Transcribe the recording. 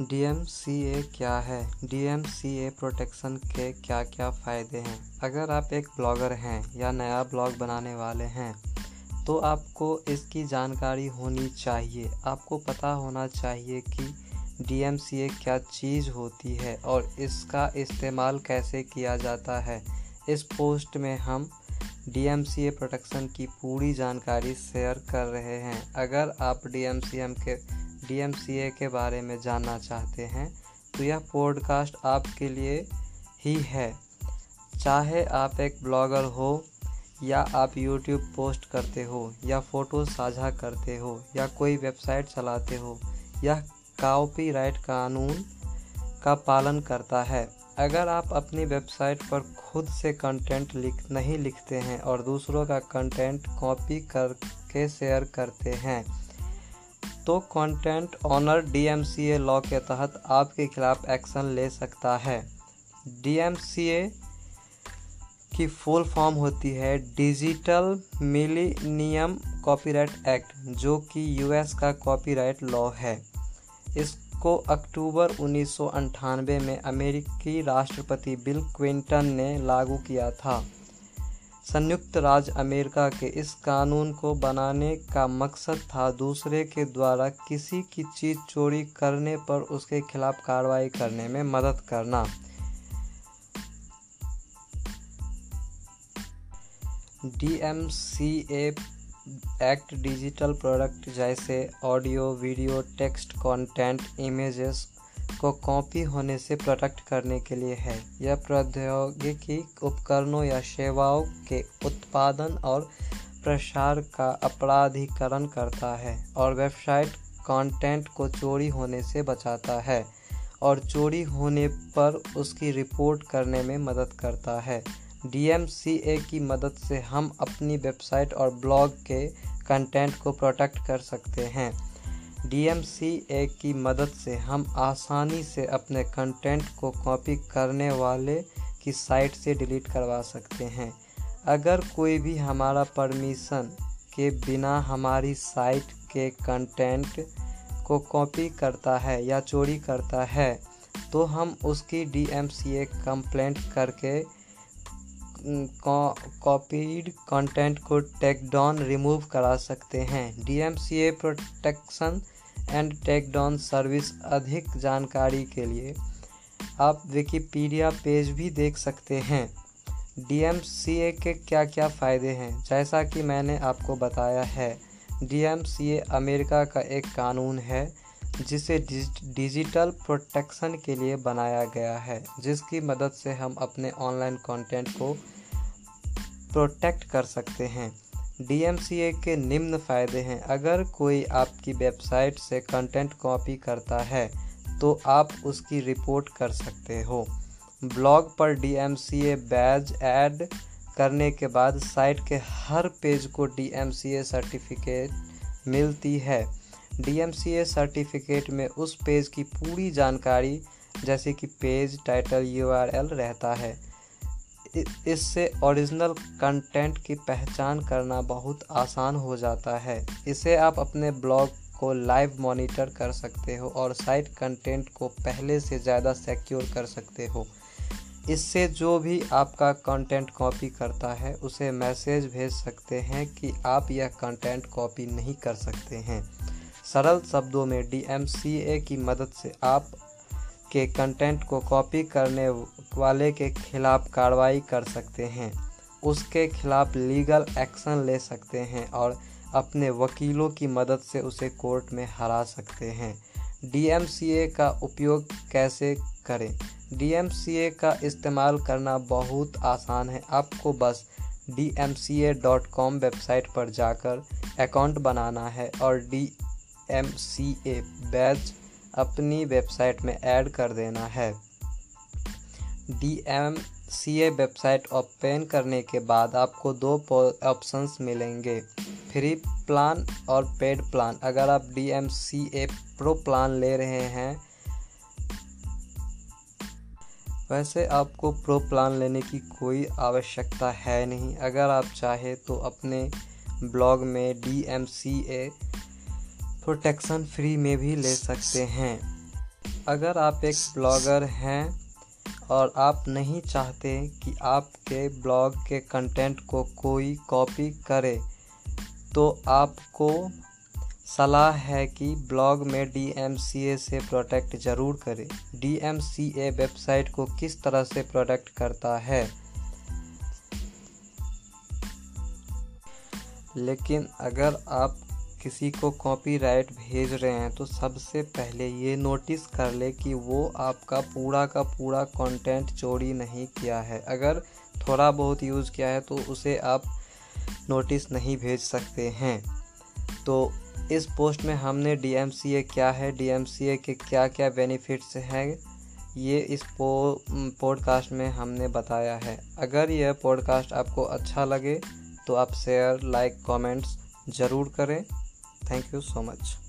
DMCA क्या है? DMCA protection के क्या क्या फ़ायदे हैं? अगर आप एक ब्लॉगर हैं या नया ब्लॉग बनाने वाले हैं तो आपको इसकी जानकारी होनी चाहिए। आपको पता होना चाहिए कि DMCA क्या चीज़ होती है और इसका इस्तेमाल कैसे किया जाता है। इस पोस्ट में हम DMCA प्रोटेक्शन की पूरी जानकारी शेयर कर रहे हैं। अगर आप DMCM के DMCA के बारे में जानना चाहते हैं तो यह पॉडकास्ट आपके लिए ही है। चाहे आप एक ब्लॉगर हो, या आप यूट्यूब पोस्ट करते हो, या फ़ोटो साझा करते हो, या कोई वेबसाइट चलाते हो, यह कॉपीराइट कानून का पालन करता है। अगर आप अपनी वेबसाइट पर खुद से कंटेंट लिख, नहीं लिखते हैं और दूसरों का कंटेंट कॉपी करके शेयर करते हैं तो कंटेंट ऑनर डीएमसीए लॉ के तहत आपके खिलाफ एक्शन ले सकता है। डीएमसीए की फुल फॉर्म होती है डिजिटल मिलीनियम कॉपीराइट एक्ट जो कि यूएस का कॉपीराइट लॉ है। इसको अक्टूबर उन्नीस में अमेरिकी राष्ट्रपति बिल क्विंटन ने लागू किया था। संयुक्त राज्य अमेरिका के इस कानून को बनाने का मकसद था दूसरे के द्वारा किसी की चीज़ चोरी करने पर उसके खिलाफ कार्रवाई करने में मदद करना। D M DMCA act digital product जैसे audio, video, text, content, images को कॉपी होने से प्रोटेक्ट करने के लिए है। यह प्रौद्योगिकी उपकरणों या सेवाओं के उत्पादन और प्रसार का अपराधीकरण करता है और वेबसाइट कंटेंट को चोरी होने से बचाता है और चोरी होने पर उसकी रिपोर्ट करने में मदद करता है। डीएमसीए की मदद से हम अपनी वेबसाइट और ब्लॉग के कंटेंट को प्रोटेक्ट कर सकते हैं। डीएमसीए की मदद से हम आसानी से अपने कंटेंट को कॉपी करने वाले की साइट से डिलीट करवा सकते हैं। अगर कोई भी हमारा परमिशन के बिना हमारी साइट के कंटेंट को कॉपी करता है या चोरी करता है तो हम उसकी डी डीएमसीए कंप्लेंट करके कॉपीड कंटेंट को टेक डाउन रिमूव करा सकते हैं। DMCA protection and take down service अधिक जानकारी के लिए आप विकिपीडिया पेज भी देख सकते हैं। डीएमसीए के क्या क्या फ़ायदे हैं? जैसा कि मैंने आपको बताया है डीएमसीए अमेरिका का एक कानून है, जिसे डिजिटल प्रोटेक्शन के लिए बनाया गया है, जिसकी मदद से हम अपने ऑनलाइन कंटेंट को प्रोटेक्ट कर सकते हैं। डीएमसीए के निम्न फ़ायदे हैं। अगर कोई आपकी वेबसाइट से कंटेंट कॉपी करता है तो आप उसकी रिपोर्ट कर सकते हो। ब्लॉग पर डीएमसीए बैज ऐड करने के बाद साइट के हर पेज को डीएमसीए सर्टिफिकेट मिलती है। डीएमसीए सर्टिफिकेट में उस पेज की पूरी जानकारी, जैसे कि पेज, टाइटल यूआरएल रहता है। इससे ओरिजिनल कंटेंट की पहचान करना बहुत आसान हो जाता है। इसे आप अपने ब्लॉग को लाइव मॉनिटर कर सकते हो और साइट कंटेंट को पहले से ज़्यादा सिक्योर कर सकते हो। इससे जो भी आपका कंटेंट कॉपी करता है, उसे मैसेज भेज सकते हैं कि आप यह कंटेंट कॉपी नहीं कर सकते हैं। सरल शब्दों में डीएमसीए की मदद से आप के कंटेंट को कॉपी करने वाले के खिलाफ कार्रवाई कर सकते हैं। उसके खिलाफ लीगल एक्शन ले सकते हैं और अपने वकीलों की मदद से उसे कोर्ट में हरा सकते हैं। डीएमसीए का उपयोग कैसे करें? डीएमसीए का इस्तेमाल करना बहुत आसान है। आपको बस कॉम वेबसाइट पर जाकर अकाउंट बनाना है और D M C A badge अपनी वेबसाइट में ऐड कर देना है। D M C A website open करने के बाद आपको दो ऑप्शंस मिलेंगे। फ्री प्लान और पेड प्लान अगर आप D M C A pro plan ले रहे हैं, वैसे आपको प्रो प्लान लेने की कोई आवश्यकता है नहीं। अगर आप चाहे तो अपने ब्लॉग में D M C A protection free में भी ले सकते हैं। अगर आप एक ब्लॉगर हैं और आप नहीं चाहते कि आपके ब्लॉग के कंटेंट को कोई कॉपी करे तो आपको सलाह है कि ब्लॉग में डीएमसीए से प्रोटेक्ट ज़रूर करें। डीएमसीए वेबसाइट को किस तरह से प्रोटेक्ट करता है? लेकिन अगर आप किसी को कॉपीराइट भेज रहे हैं तो सबसे पहले ये नोटिस कर ले कि वो आपका पूरा का पूरा कंटेंट चोरी नहीं किया है। अगर थोड़ा बहुत यूज़ किया है तो उसे आप नोटिस नहीं भेज सकते हैं। तो इस पोस्ट में हमने डीएमसीए क्या है डीएमसीए के क्या क्या बेनिफिट्स हैं, ये इस पो पॉडकास्ट में हमने बताया है। अगर यह पॉडकास्ट आपको अच्छा लगे तो आप शेयर लाइक कमेंट्स ज़रूर करें। Thank you so much.